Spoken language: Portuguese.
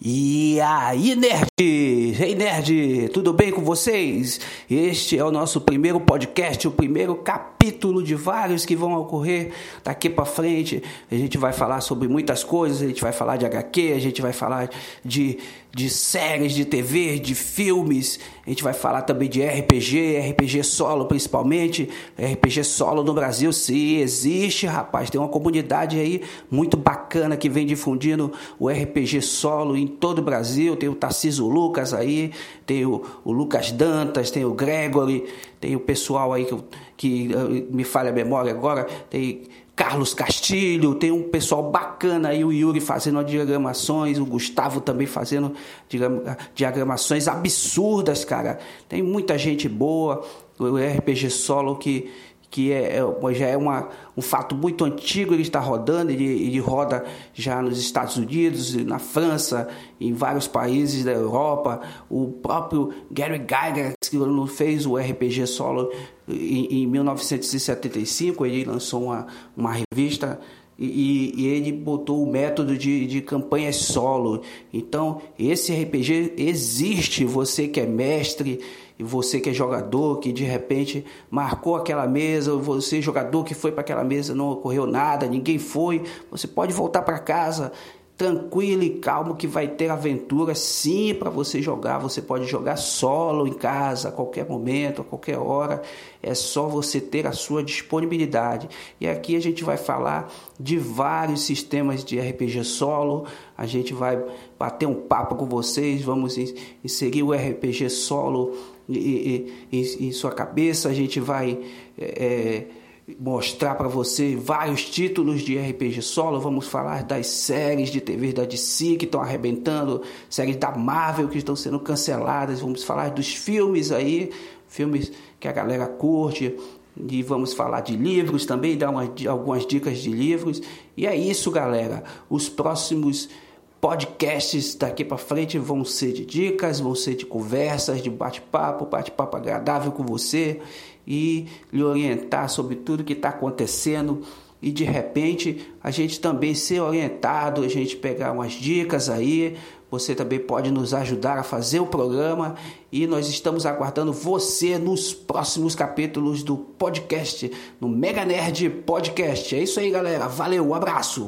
E aí, nerd! Ei, nerd! Tudo bem com vocês? Este é o nosso primeiro podcast, o primeiro capítulo de vários que vão ocorrer daqui para frente. A gente vai falar sobre muitas coisas, a gente vai falar de HQ, a gente vai falar de, de séries de TV, de filmes, a gente vai falar também de RPG, RPG solo principalmente. RPG solo no Brasil, sim, existe, rapaz. Tem uma comunidade aí muito bacana que vem difundindo o RPG solo em todo o Brasil. Tem o Tarciso Lucas aí, tem o, o Lucas Dantas, tem o Gregory, tem o pessoal aí que, que eh, me falha a memória agora, tem Carlos Castilho, tem um pessoal bacana aí, o Yuri fazendo diagramações, o Gustavo também fazendo diagramações absurdas, cara. Tem muita gente boa, o RPG Solo que que é, é, já é uma, um fato muito antigo, ele está rodando, ele, ele roda já nos Estados Unidos, na França, em vários países da Europa. O próprio Gary Gygax, que fez o RPG solo em, em 1975, ele lançou uma, uma revista e, e, ele botou o método de, de campanhas solo. Então, esse RPG existe. Você que é mestre e você que é jogador, que de repente marcou aquela mesa, você jogador que foi para aquela mesa, não ocorreu nada, ninguém foi, você pode voltar para casa tranquilo e calmo que vai ter aventura sim para você jogar. Você pode jogar solo em casa a qualquer momento, a qualquer hora. É só você ter a sua disponibilidade. E aqui a gente vai falar de vários sistemas de RPG solo. A gente vai bater um papo com vocês, vamos inserir o RPG solo em, sua cabeça. A gente vai é, mostrar para você vários títulos de RPG solo. Vamos falar das séries de TV da DC que estão arrebentando, séries da Marvel que estão sendo canceladas. Vamos falar dos filmes aí, filmes que a galera curte. E vamos falar de livros também, dar uma, algumas dicas de livros. E é isso, galera. Os próximos podcasts daqui para frente vão ser de dicas, vão ser de conversas, de bate-papo, bate-papo agradável com você e lhe orientar sobre tudo que está acontecendo e de repente a gente também ser orientado, a gente pegar umas dicas aí. Você também pode nos ajudar a fazer o programa e nós estamos aguardando você nos próximos capítulos do podcast, no Mega Nerd Podcast. É isso aí, galera. Valeu, um abraço.